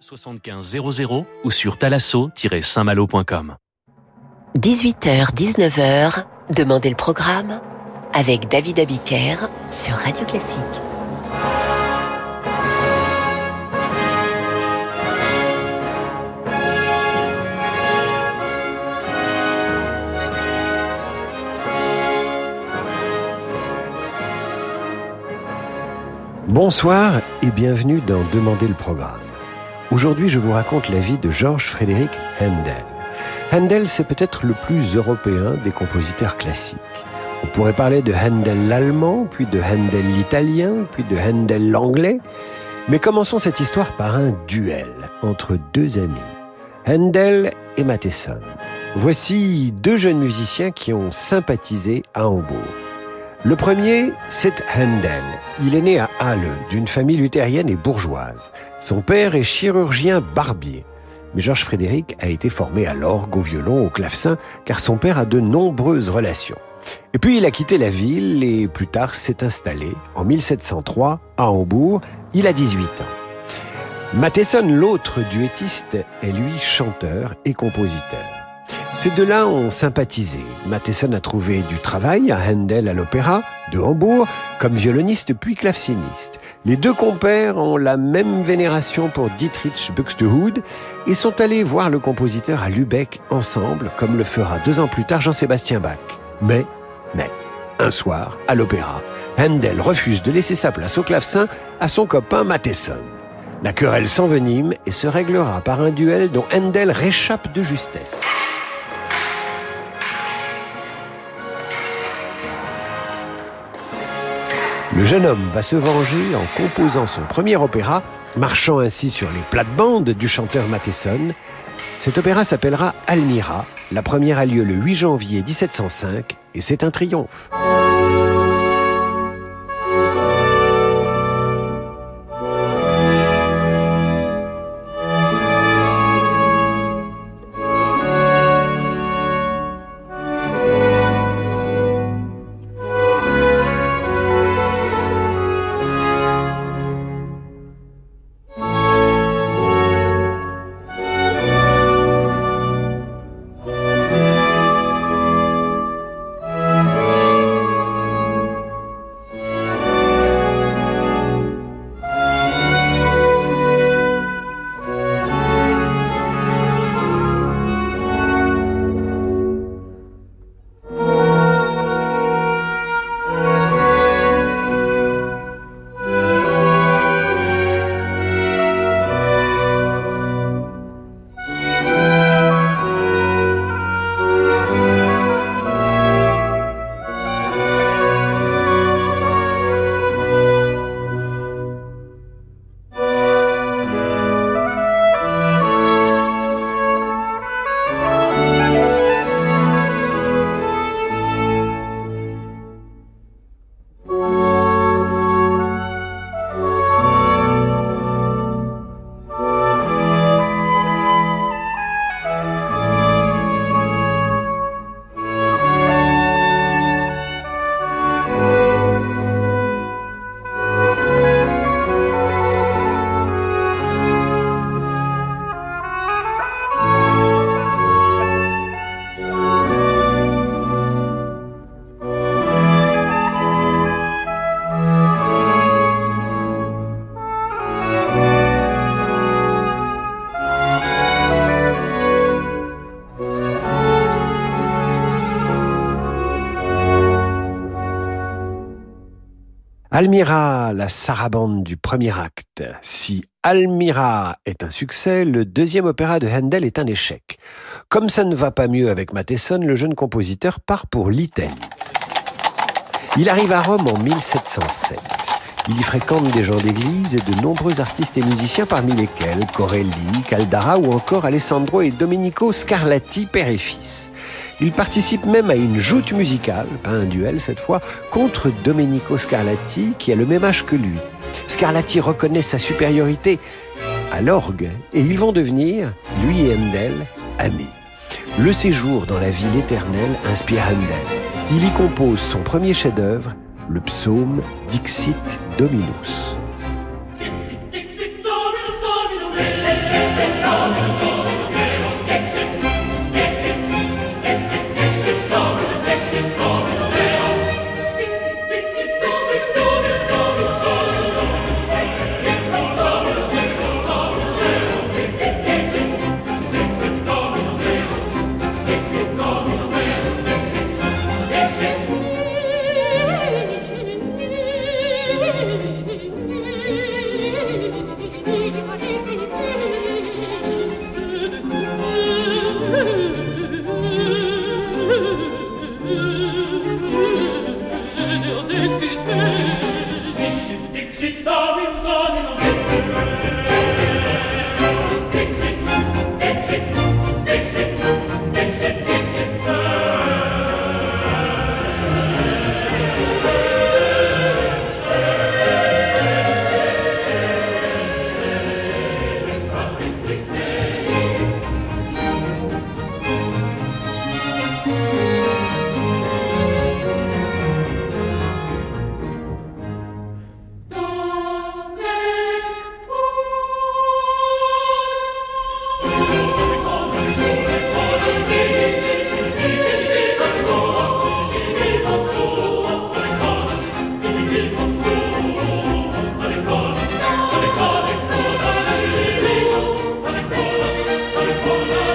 75 00 ou sur talasso-saintmalo.com. 18h, 19h, Demandez le programme avec David Abiker sur Radio Classique. Bonsoir et bienvenue dans Demandez le programme. Aujourd'hui, je vous raconte la vie de Georges Frédéric Handel. Handel, c'est peut-être le plus européen des compositeurs classiques. On pourrait parler de Handel l'allemand, puis de Handel l'italien, puis de Handel l'anglais. Mais commençons cette histoire par un duel entre deux amis, Handel et Matheson. Voici deux jeunes musiciens qui ont sympathisé à Hambourg. Le premier, c'est Handel. Il est né à Halle, d'une famille luthérienne et bourgeoise. Son père est chirurgien barbier. Mais Georges Frédéric a été formé à l'orgue, au violon, au clavecin, car son père a de nombreuses relations. Et puis il a quitté la ville et plus tard s'est installé, en 1703, à Hambourg. Il a 18 ans. Matheson, l'autre duettiste, est lui chanteur et compositeur. Ces deux-là ont sympathisé. Matheson a trouvé du travail à Handel à l'opéra de Hambourg comme violoniste puis claveciniste. Les deux compères ont la même vénération pour Dietrich Buxtehude et sont allés voir le compositeur à Lübeck ensemble, comme le fera deux ans plus tard Jean-Sébastien Bach. Mais, mais, un soir, à l'opéra, Handel refuse de laisser sa place au clavecin à son copain Matheson. La querelle s'envenime et se réglera par un duel dont Handel réchappe de justesse. Le jeune homme va se venger en composant son premier opéra, marchant ainsi sur les plates-bandes du chanteur Matheson. Cet opéra s'appellera Almira. La première a lieu le 8 janvier 1705 et c'est un triomphe. Almira, la sarabande du premier acte. Si Almira est un succès, le deuxième opéra de Handel est un échec. Comme ça ne va pas mieux avec Matheson, le jeune compositeur part pour l'Italie. Il arrive à Rome en 1707. Il y fréquente des gens d'église et de nombreux artistes et musiciens parmi lesquels Corelli, Caldara ou encore Alessandro et Domenico Scarlatti, père et fils. Il participe même à une joute musicale, pas un duel cette fois, contre Domenico Scarlatti, qui a le même âge que lui. Scarlatti reconnaît sa supériorité à l'orgue et ils vont devenir, lui et Handel, amis. Le séjour dans la ville éternelle inspire Handel. Il y compose son premier chef-d'œuvre, le psaume Dixit Dominus. Oh, no.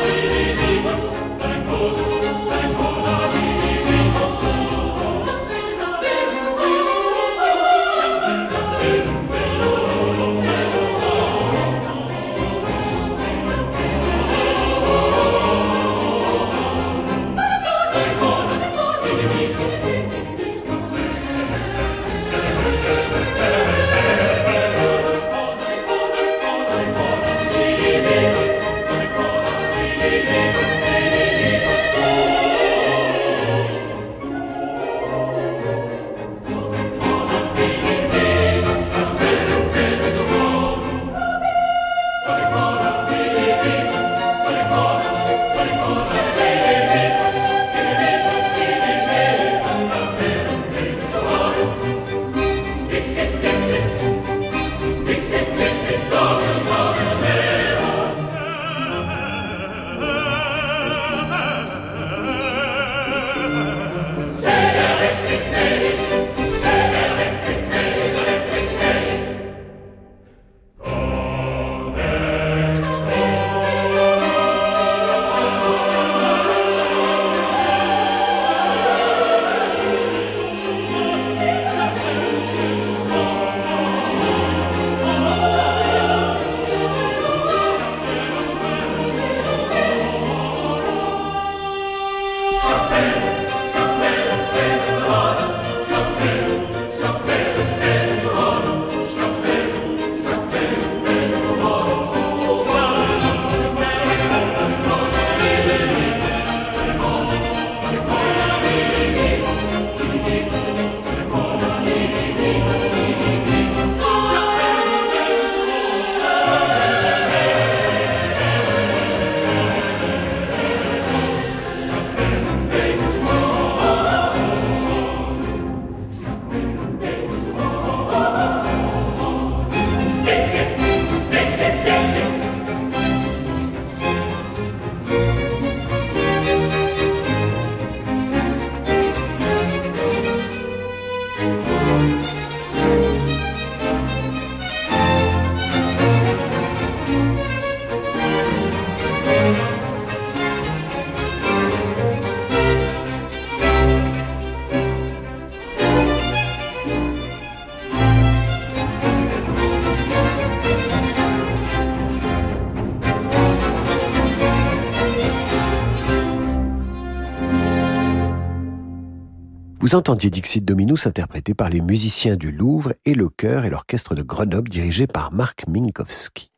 Vous entendiez Dixit Dominus interprété par les musiciens du Louvre et le chœur et l'orchestre de Grenoble dirigé par Marc Minkowski.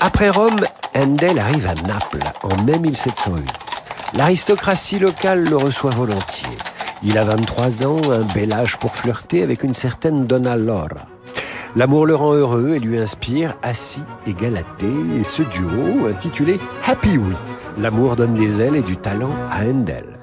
Après Rome, Handel arrive à Naples en mai 1708. L'aristocratie locale le reçoit volontiers. Il a 23 ans, un bel âge pour flirter avec une certaine Donna Laura. L'amour le rend heureux et lui inspire Assis et Galatée et ce duo intitulé Happy We. L'amour donne des ailes et du talent à Handel.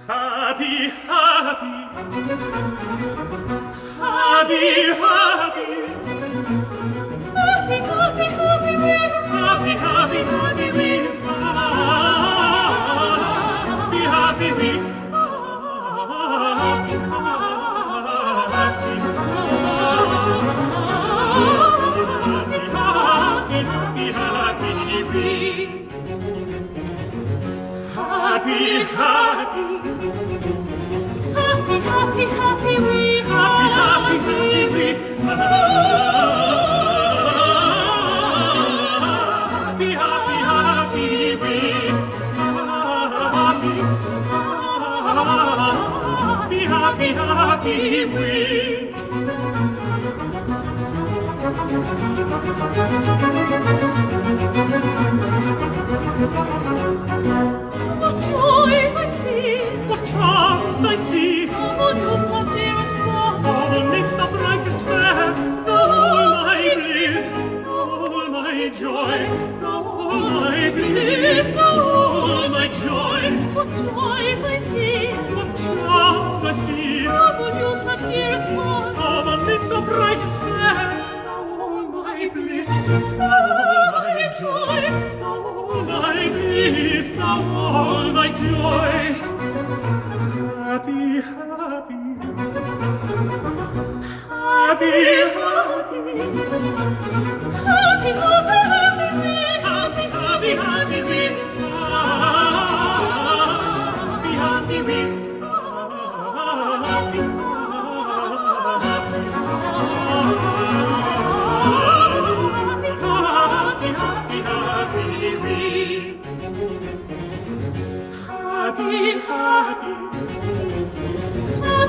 happy, happy, happy, happy happy we are. What joys I feel, what charms I see, all new joy, thou all my bliss, thou oh, all my joy. What joys I feel, what clouds I see, thou youth that dearest one, thou the lips of brightest fair, thou oh, all my bliss, thou all my joy, thou all my bliss, thou all my joy. Happy, happy, happy, happy, happy, happy.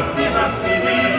happy, happy happy.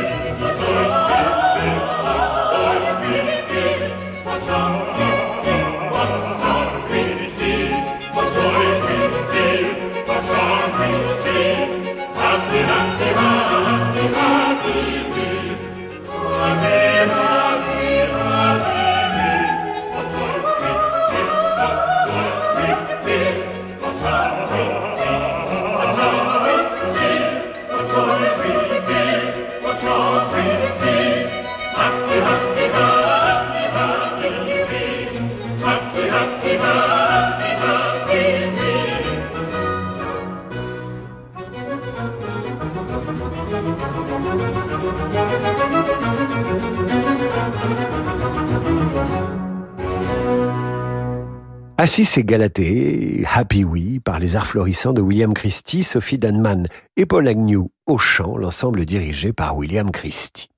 Assis et Galatée, Happy We, par les arts florissants de William Christie, Sophie Danman et Paul Agnew au chant, l'ensemble dirigé par William Christie.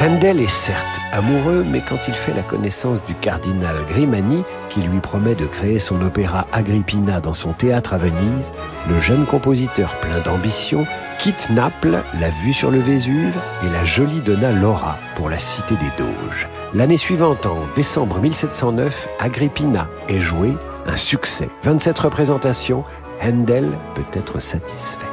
Handel est certes amoureux, mais quand il fait la connaissance du cardinal Grimani, qui lui promet de créer son opéra Agrippina dans son théâtre à Venise, le jeune compositeur plein d'ambition quitte Naples, la vue sur le Vésuve et la jolie Donna Laura pour la cité des Doges. L'année suivante, en décembre 1709, Agrippina est jouée, un succès. 27 représentations, Handel peut être satisfait.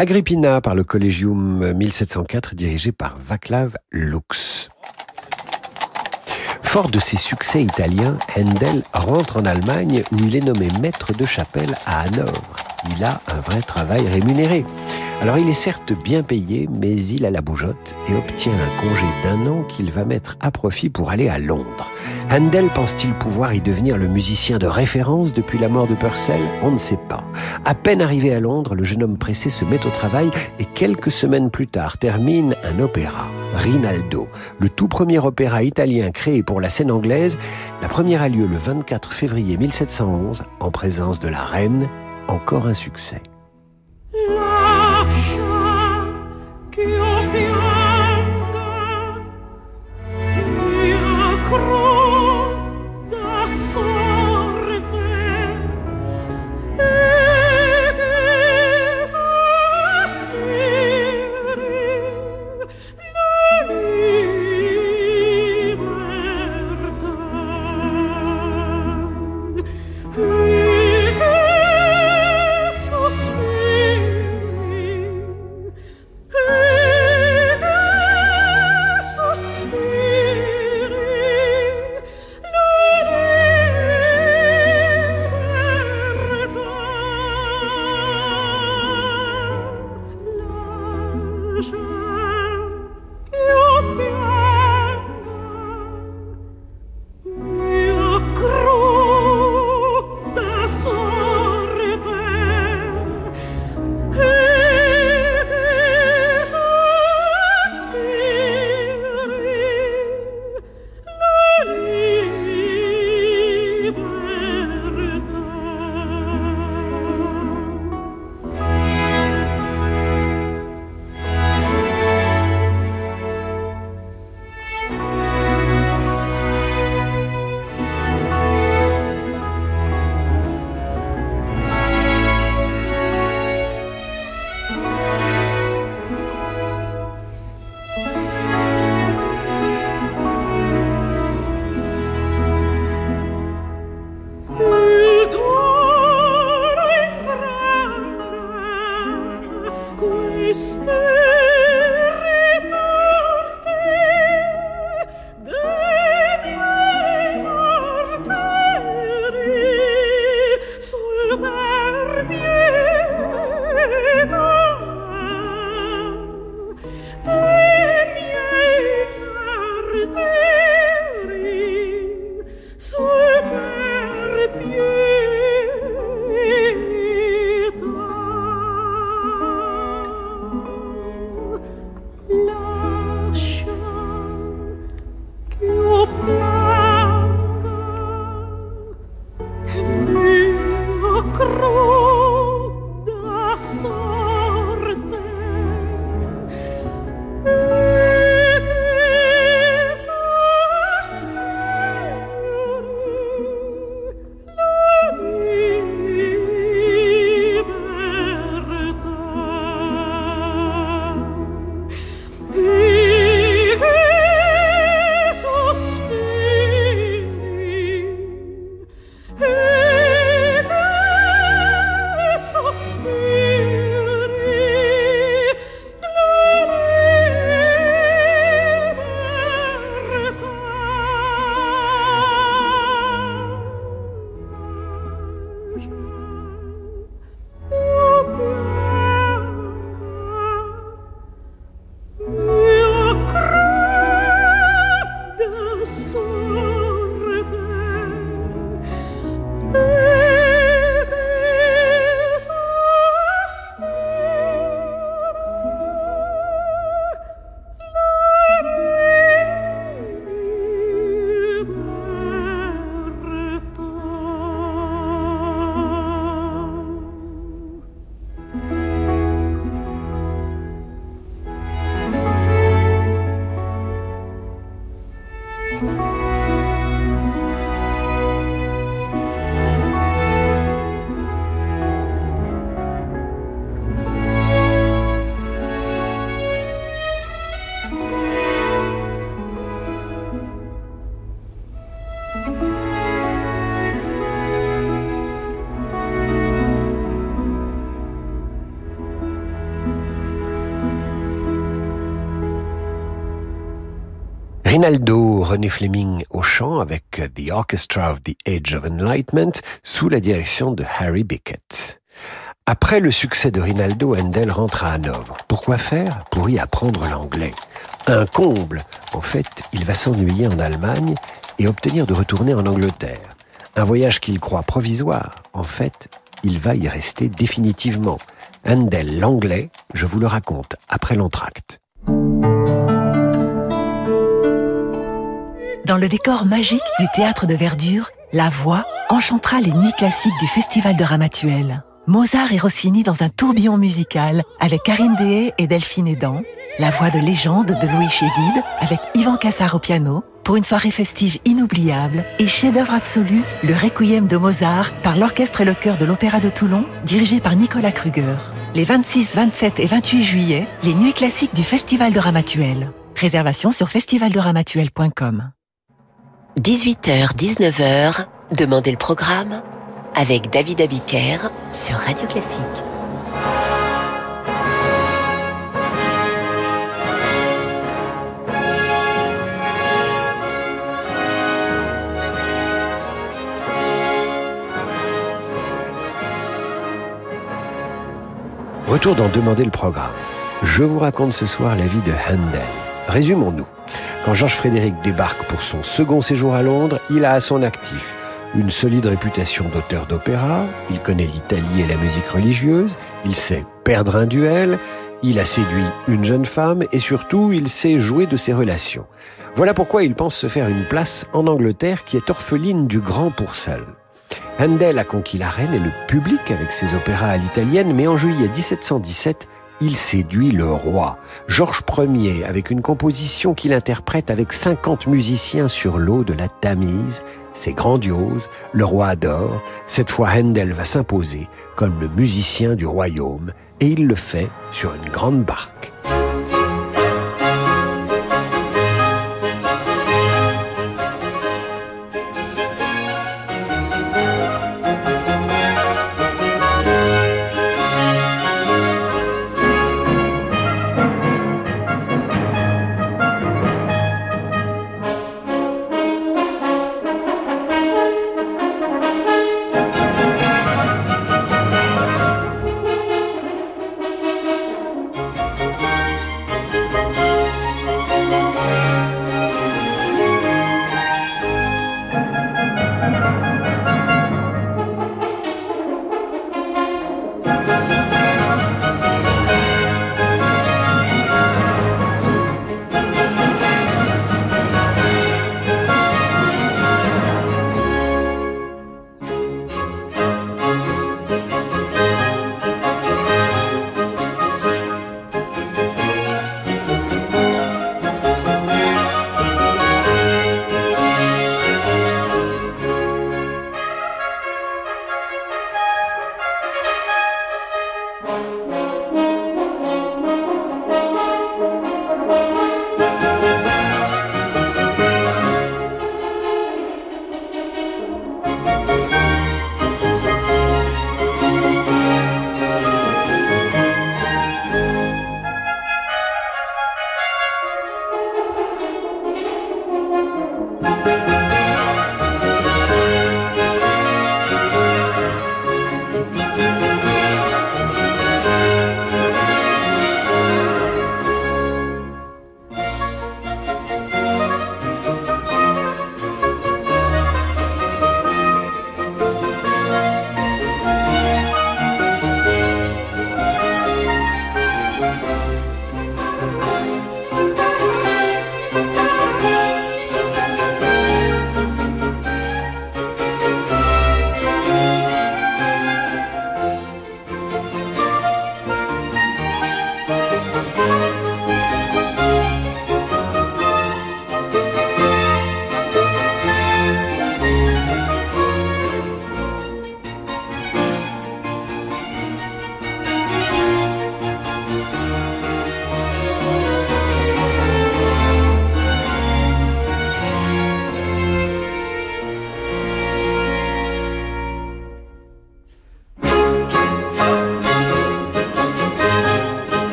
Agrippina par le Collegium 1704 dirigé par Vaclav Lux. Fort de ses succès italiens, Handel rentre en Allemagne où il est nommé maître de chapelle à Hanovre. Il a un vrai travail rémunéré. Alors il est certes bien payé, mais il a la bougeotte et obtient un congé d'un an qu'il va mettre à profit pour aller à Londres. Handel pense-t-il pouvoir y devenir le musicien de référence depuis la mort de Purcell? On ne sait pas. À peine arrivé à Londres, le jeune homme pressé se met au travail et quelques semaines plus tard termine un opéra, Rinaldo, le tout premier opéra italien créé pour la scène anglaise. La première a lieu le 24 février 1711 en présence de la reine, encore un succès. Rinaldo, René Fleming au chant avec The Orchestra of the Age of Enlightenment sous la direction de Harry Bickett. Après le succès de Rinaldo, Handel rentre à Hanovre. Pourquoi faire Pour y apprendre l'anglais? Un comble En fait, il va s'ennuyer en Allemagne et obtenir de retourner en Angleterre. Un voyage qu'il croit provisoire. En fait, il va y rester définitivement. Handel, l'anglais, je vous le raconte après l'entracte. Dans le décor magique du théâtre de verdure, la voix enchantera les nuits classiques du Festival de Ramatuel. Mozart et Rossini dans un tourbillon musical avec Karine Deshaies et Delphine Edan, la voix de légende de Louis Chédid avec Ivan Cassar au piano pour une soirée festive inoubliable et chef-d'œuvre absolu, le Requiem de Mozart par l'orchestre et le chœur de l'Opéra de Toulon dirigé par Nicolas Kruger. Les 26, 27 et 28 juillet, les nuits classiques du Festival de Ramatuel. Réservation sur festivalderamatuel.com. 18h, 19h, Demandez le programme avec David Abiker sur Radio Classique. Retour dans Demander le programme. Je vous raconte ce soir la vie de Handel. Résumons-nous. Quand Georges Frédéric débarque pour son second séjour à Londres, il a à son actif une solide réputation d'auteur d'opéra, il connaît l'Italie et la musique religieuse, il sait perdre un duel, il a séduit une jeune femme et surtout il sait jouer de ses relations. Voilà pourquoi il pense se faire une place en Angleterre qui est orpheline du grand Purcell. Handel a conquis la reine et le public avec ses opéras à l'italienne, mais en juillet 1717, il séduit le roi, Georges Ier, avec une composition qu'il interprète avec 50 musiciens sur l'eau de la Tamise. C'est grandiose, le roi adore. Cette fois, Handel va s'imposer comme le musicien du royaume, et il le fait sur une grande barque.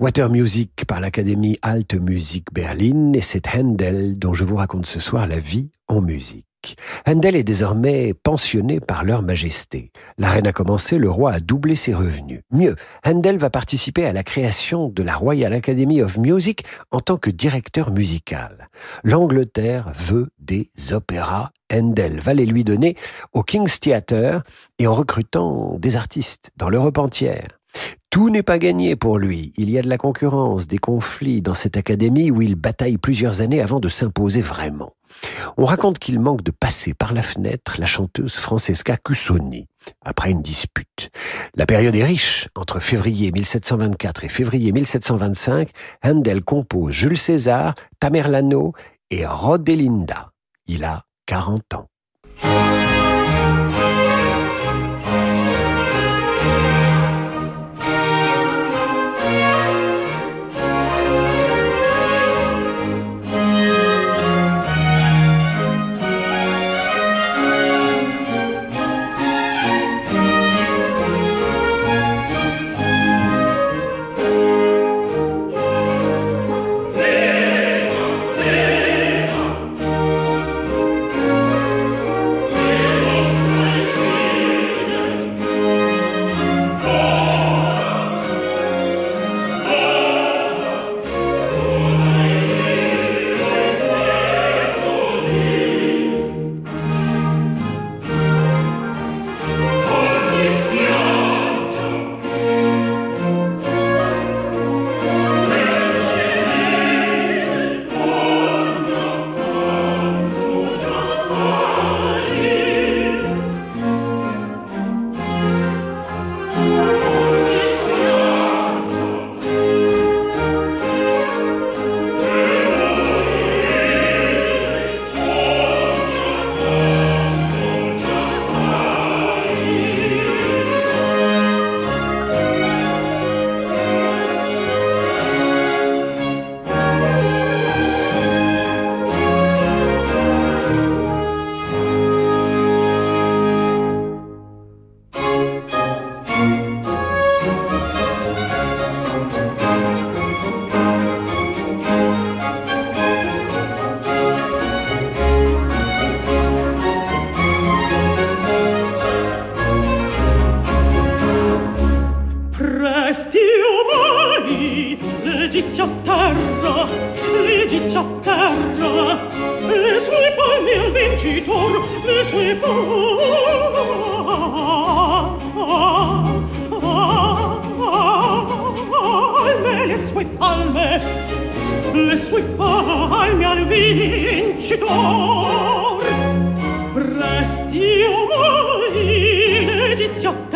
Water Music par l'Académie Alte Musik Berlin et c'est Handel dont je vous raconte ce soir la vie en musique. Handel est désormais pensionné par leur majesté. La reine a commencé, le roi a doublé ses revenus. Mieux, Handel va participer à la création de la Royal Academy of Music en tant que directeur musical. L'Angleterre veut des opéras. Handel va les lui donner au King's Theatre et en recrutant des artistes dans l'Europe entière. Tout n'est pas gagné pour lui. Il y a de la concurrence, des conflits dans cette académie où il bataille plusieurs années avant de s'imposer vraiment. On raconte qu'il manque de passer par la fenêtre la chanteuse Francesca Cussoni après une dispute. La période est riche. Entre février 1724 et février 1725, Handel compose Jules César, Tamerlano et Rodelinda. Il a 40 ans.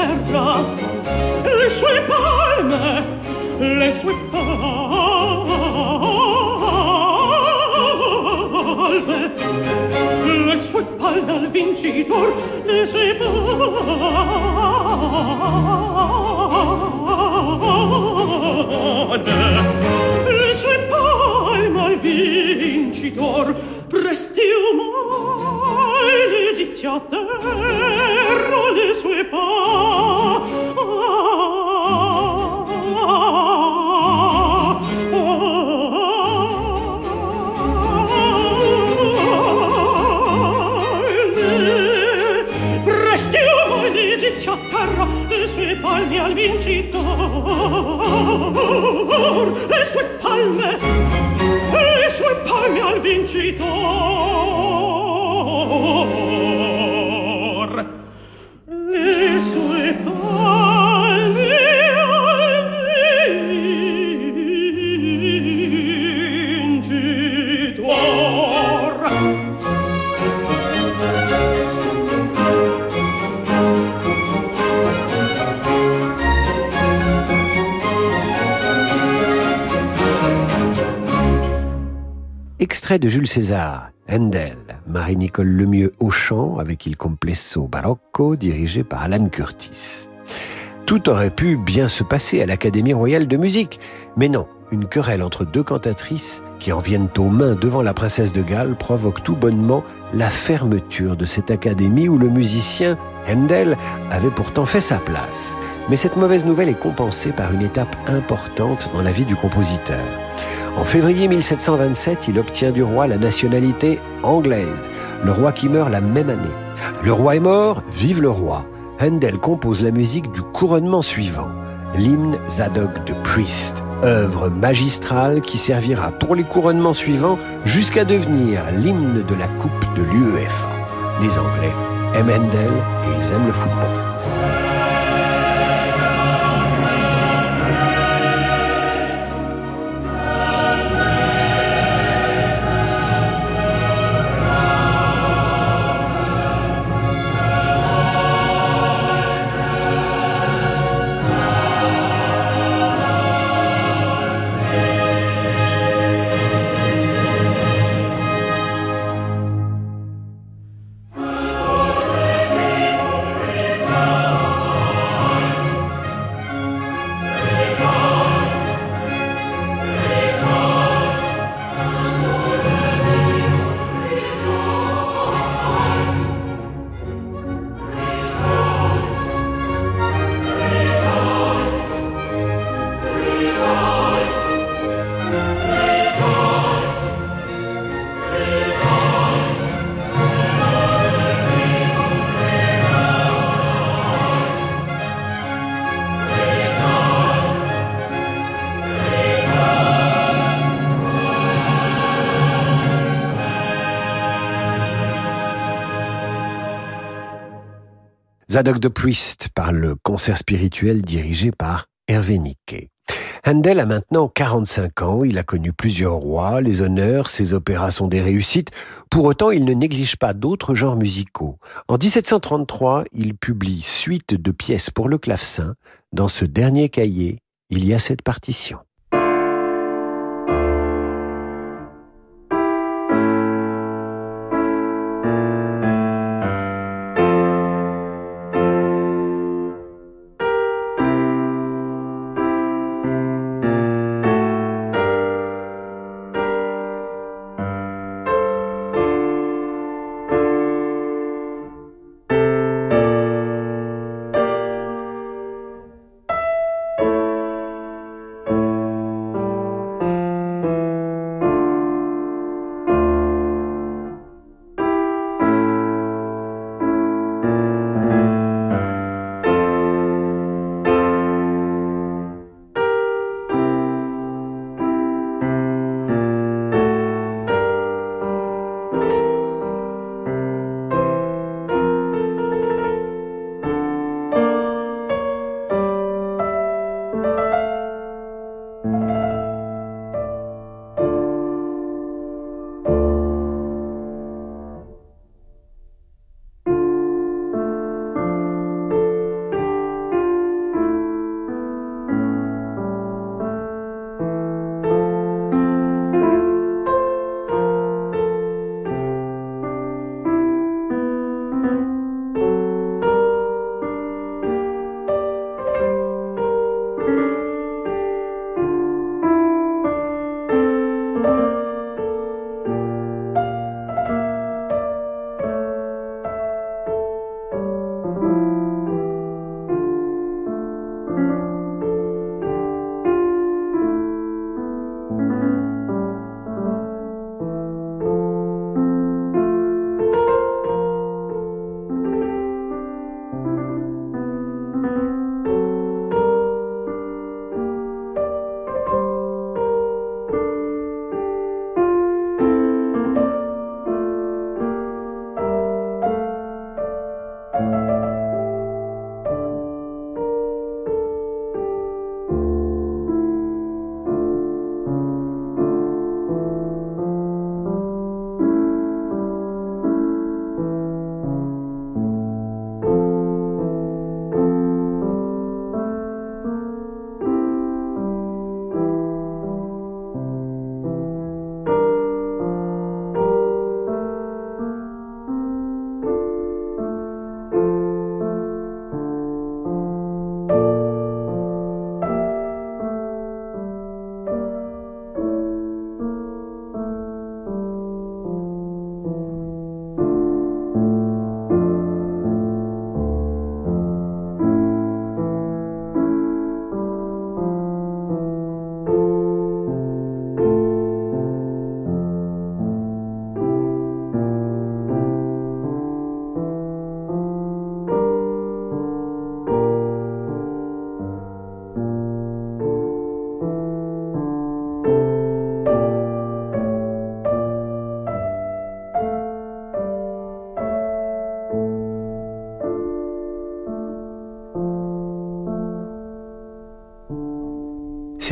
terra le sue palme le sue palme le sue palme al vincitor le sue palme le sue palme al vincitor prestium inizi a terra le sue pa. Ah, ah, terra le sue palme al vincitor. Le sue palme le sue palme al vincitor. Extrait de Jules César, Handel, Marie-Nicole Lemieux au chant avec Il Complesso Barocco dirigé par Alan Curtis. Tout aurait pu bien se passer à l'Académie royale de musique, mais non, une querelle entre deux cantatrices qui en viennent aux mains devant la princesse de Galles provoque tout bonnement la fermeture de cette académie où le musicien Handel avait pourtant fait sa place. Mais cette mauvaise nouvelle est compensée par une étape importante dans la vie du compositeur. En février 1727, il obtient du roi la nationalité anglaise, le roi qui meurt la même année. Le roi est mort, vive le roi. Handel compose la musique du couronnement suivant, l'hymne Zadok de Priest, œuvre magistrale qui servira pour les couronnements suivants jusqu'à devenir l'hymne de la Coupe de l'UEFA. Les Anglais aiment Handel et ils aiment le football. Zadok the Priest par le concert spirituel dirigé par Hervé Niquet. Handel a maintenant 45 ans, il a connu plusieurs rois, les honneurs, ses opéras sont des réussites. Pour autant, il ne néglige pas d'autres genres musicaux. En 1733, il publie Suite de pièces pour le clavecin. Dans ce dernier cahier, il y a cette partition.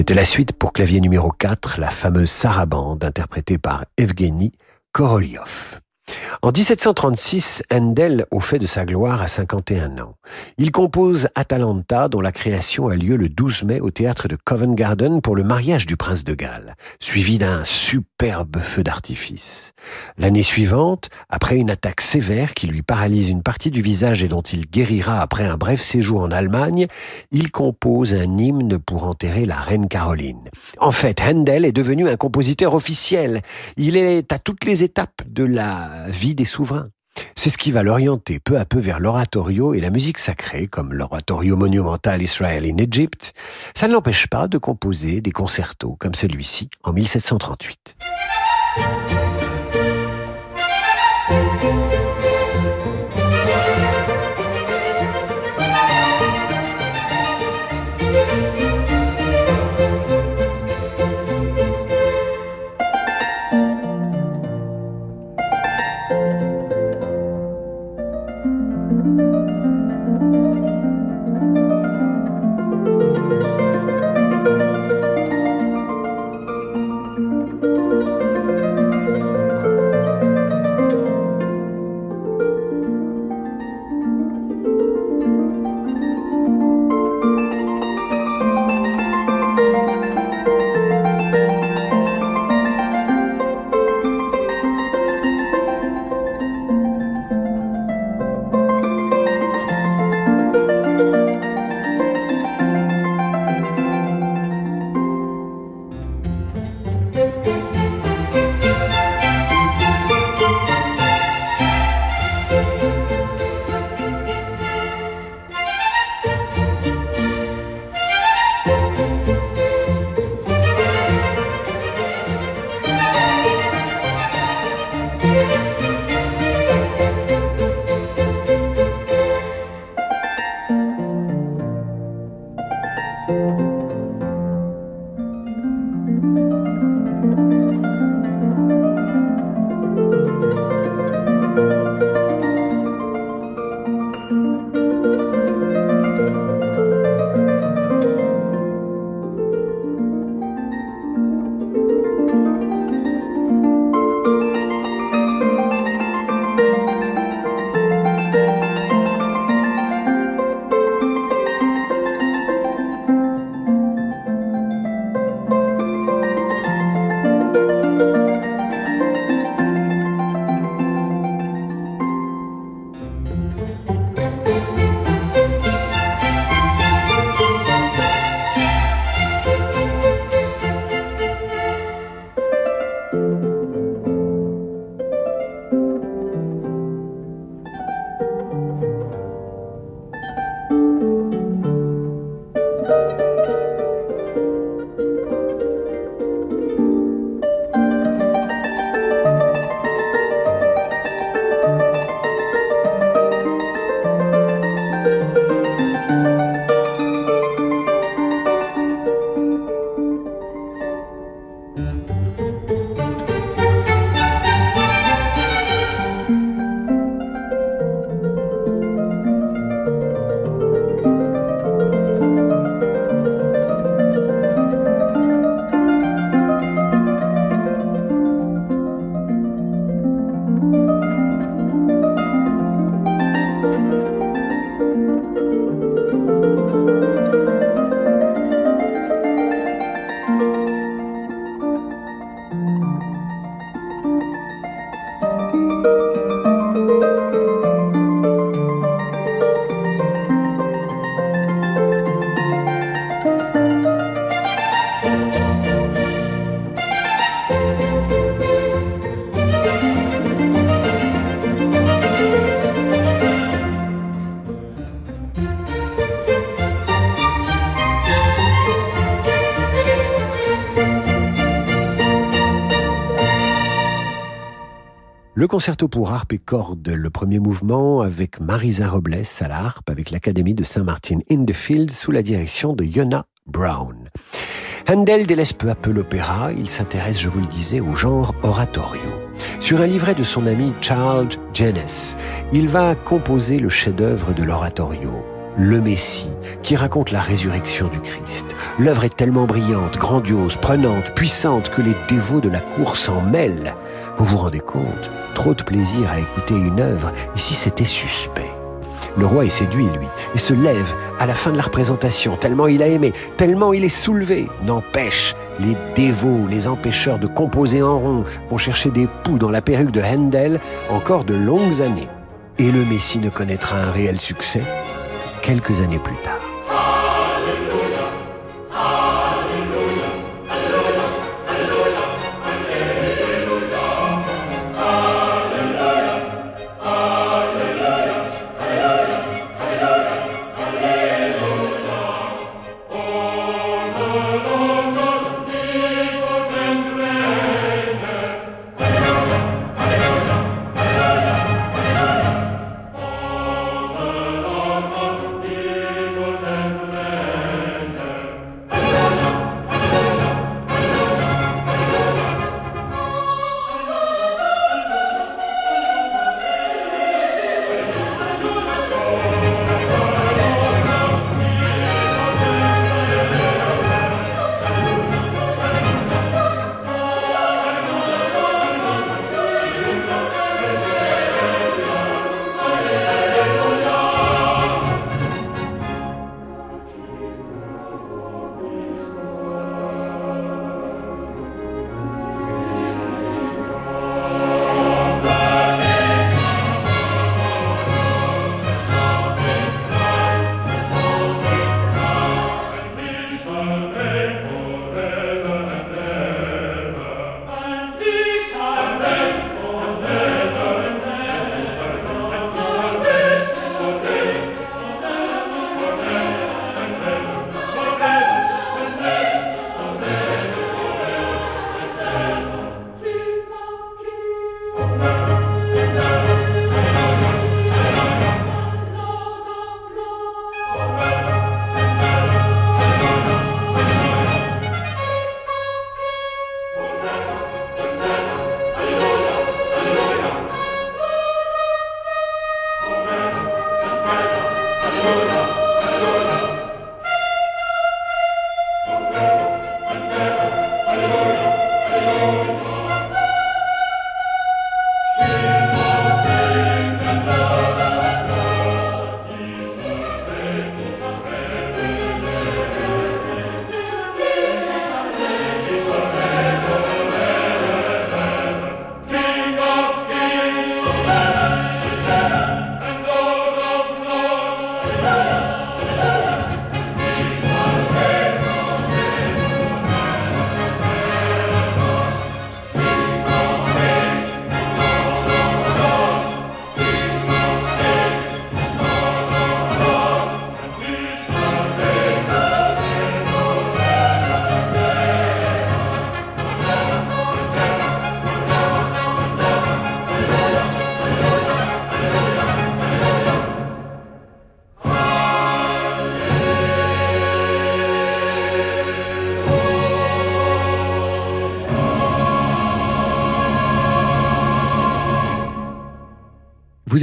C'était la suite pour clavier numéro 4, la fameuse Sarabande, interprétée par Evgeny Korolyov. En 1736, Handel au fait de sa gloire à 51 ans. Il compose Atalanta, dont la création a lieu le 12 mai au théâtre de Covent Garden pour le mariage du prince de Galles, suivi d'un superbe feu d'artifice. L'année suivante, après une attaque sévère qui lui paralyse une partie du visage et dont il guérira après un bref séjour en Allemagne, il compose un hymne pour enterrer la reine Caroline. En fait, Handel est devenu un compositeur officiel. Il est à toutes les étapes de la vie des souverains. C'est ce qui va l'orienter peu à peu vers l'oratorio et la musique sacrée, comme l'oratorio monumental Israel in Egypt. Ça ne l'empêche pas de composer des concertos comme celui-ci en 1738. Le concerto pour harpe et cordes, le premier mouvement avec Marisa Robles à la harpe avec l'Académie de Saint-Martin in the Field sous la direction de Yona Brown. Handel délaisse peu à peu l'opéra, il s'intéresse, je vous le disais, au genre oratorio. Sur un livret de son ami Charles Jennes, il va composer le chef-d'œuvre de l'oratorio, le Messie, qui raconte la résurrection du Christ. L'œuvre est tellement brillante, grandiose, prenante, puissante que les dévots de la cour s'en mêlent. Vous vous rendez compte? Trop de plaisir à écouter une œuvre, ici c'était suspect. Le roi est séduit, lui, et se lève à la fin de la représentation, tellement il a aimé, tellement il est soulevé. N'empêche, les dévots, les empêcheurs de composer en rond, vont chercher des poux dans la perruque de Handel encore de longues années. Et le Messie ne connaîtra un réel succès quelques années plus tard.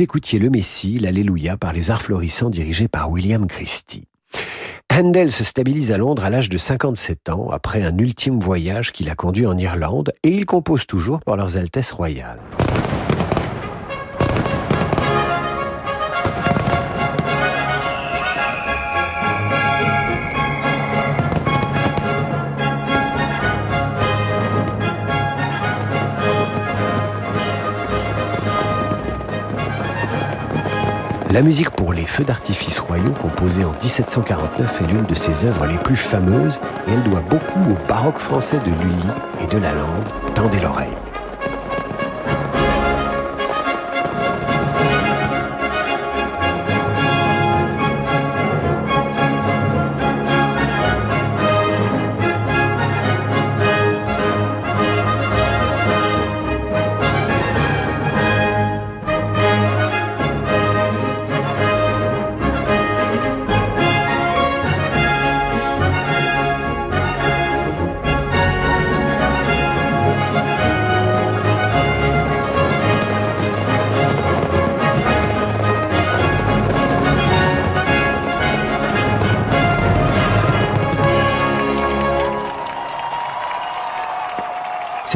Écoutiez le Messie, l'Alléluia par les arts florissants dirigés par William Christie. Handel se stabilise à Londres à l'âge de 57 ans, après un ultime voyage qui l'a conduit en Irlande, et il compose toujours pour leurs Altesses royales. La musique pour les feux d'artifice royaux, composée en 1749, est l'une de ses œuvres les plus fameuses et elle doit beaucoup au baroque français de Lully et de Lalande. Tendez l'oreille.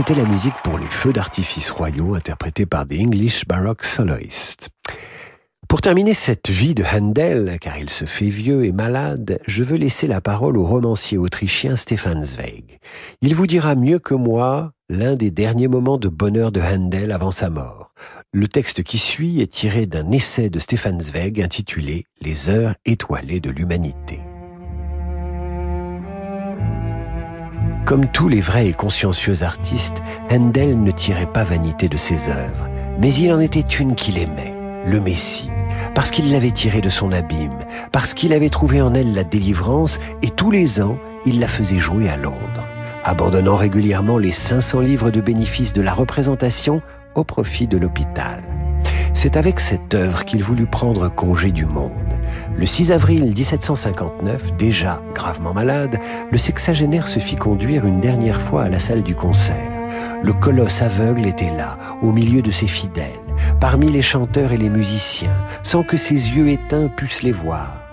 C'était la musique pour les feux d'artifice royaux interprétés par des English Baroque Soloists. Pour terminer cette vie de Handel, car il se fait vieux et malade, je veux laisser la parole au romancier autrichien Stefan Zweig. Il vous dira mieux que moi l'un des derniers moments de bonheur de Handel avant sa mort. Le texte qui suit est tiré d'un essai de Stefan Zweig intitulé Les heures étoilées de l'humanité. Comme tous les vrais et consciencieux artistes, Handel ne tirait pas vanité de ses œuvres, mais il en était une qu'il aimait, le Messie, parce qu'il l'avait tirée de son abîme, parce qu'il avait trouvé en elle la délivrance, et tous les ans, il la faisait jouer à Londres, abandonnant régulièrement les 500 livres de bénéfices de la représentation au profit de l'hôpital. C'est avec cette œuvre qu'il voulut prendre congé du monde. Le 6 avril 1759, déjà gravement malade, le sexagénaire se fit conduire une dernière fois à la salle du concert. Le colosse aveugle était là, au milieu de ses fidèles, parmi les chanteurs et les musiciens, sans que ses yeux éteints pussent les voir.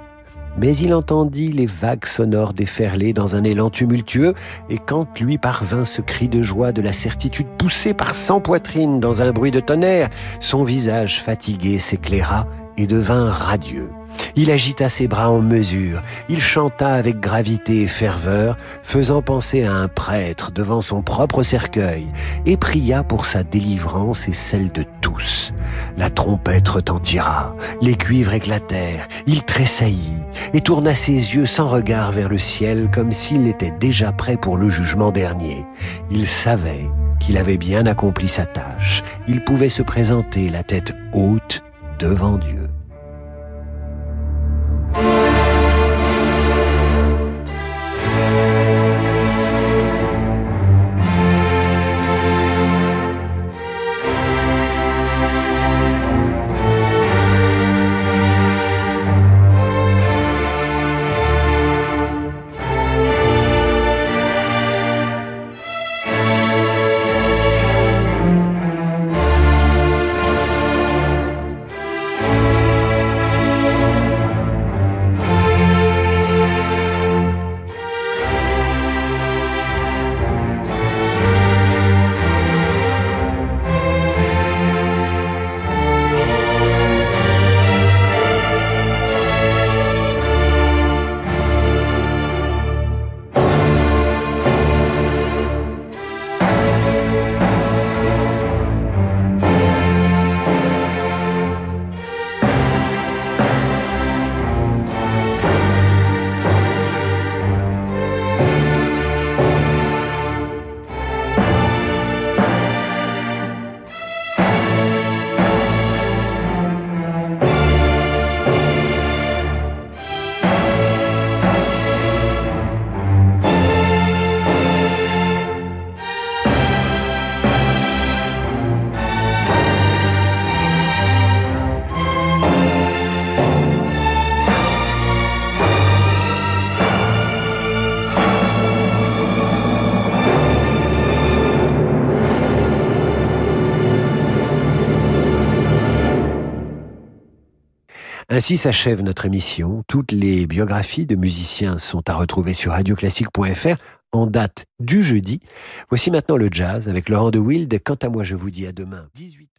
Mais il entendit les vagues sonores déferler dans un élan tumultueux, et quand lui parvint ce cri de joie de la certitude poussé par cent poitrines dans un bruit de tonnerre, son visage fatigué s'éclaira et devint radieux. Il agita ses bras en mesure, il chanta avec gravité et ferveur, faisant penser à un prêtre devant son propre cercueil, et pria pour sa délivrance et celle de tous. La trompette retentira, les cuivres éclatèrent, il tressaillit, et tourna ses yeux sans regard vers le ciel comme s'il était déjà prêt pour le jugement dernier. Il savait qu'il avait bien accompli sa tâche, il pouvait se présenter la tête haute devant Dieu. Ainsi s'achève notre émission. Toutes les biographies de musiciens sont à retrouver sur radioclassique.fr en date du jeudi. Voici maintenant le jazz avec Laurent de Wild. Quant à moi, je vous dis à demain. 18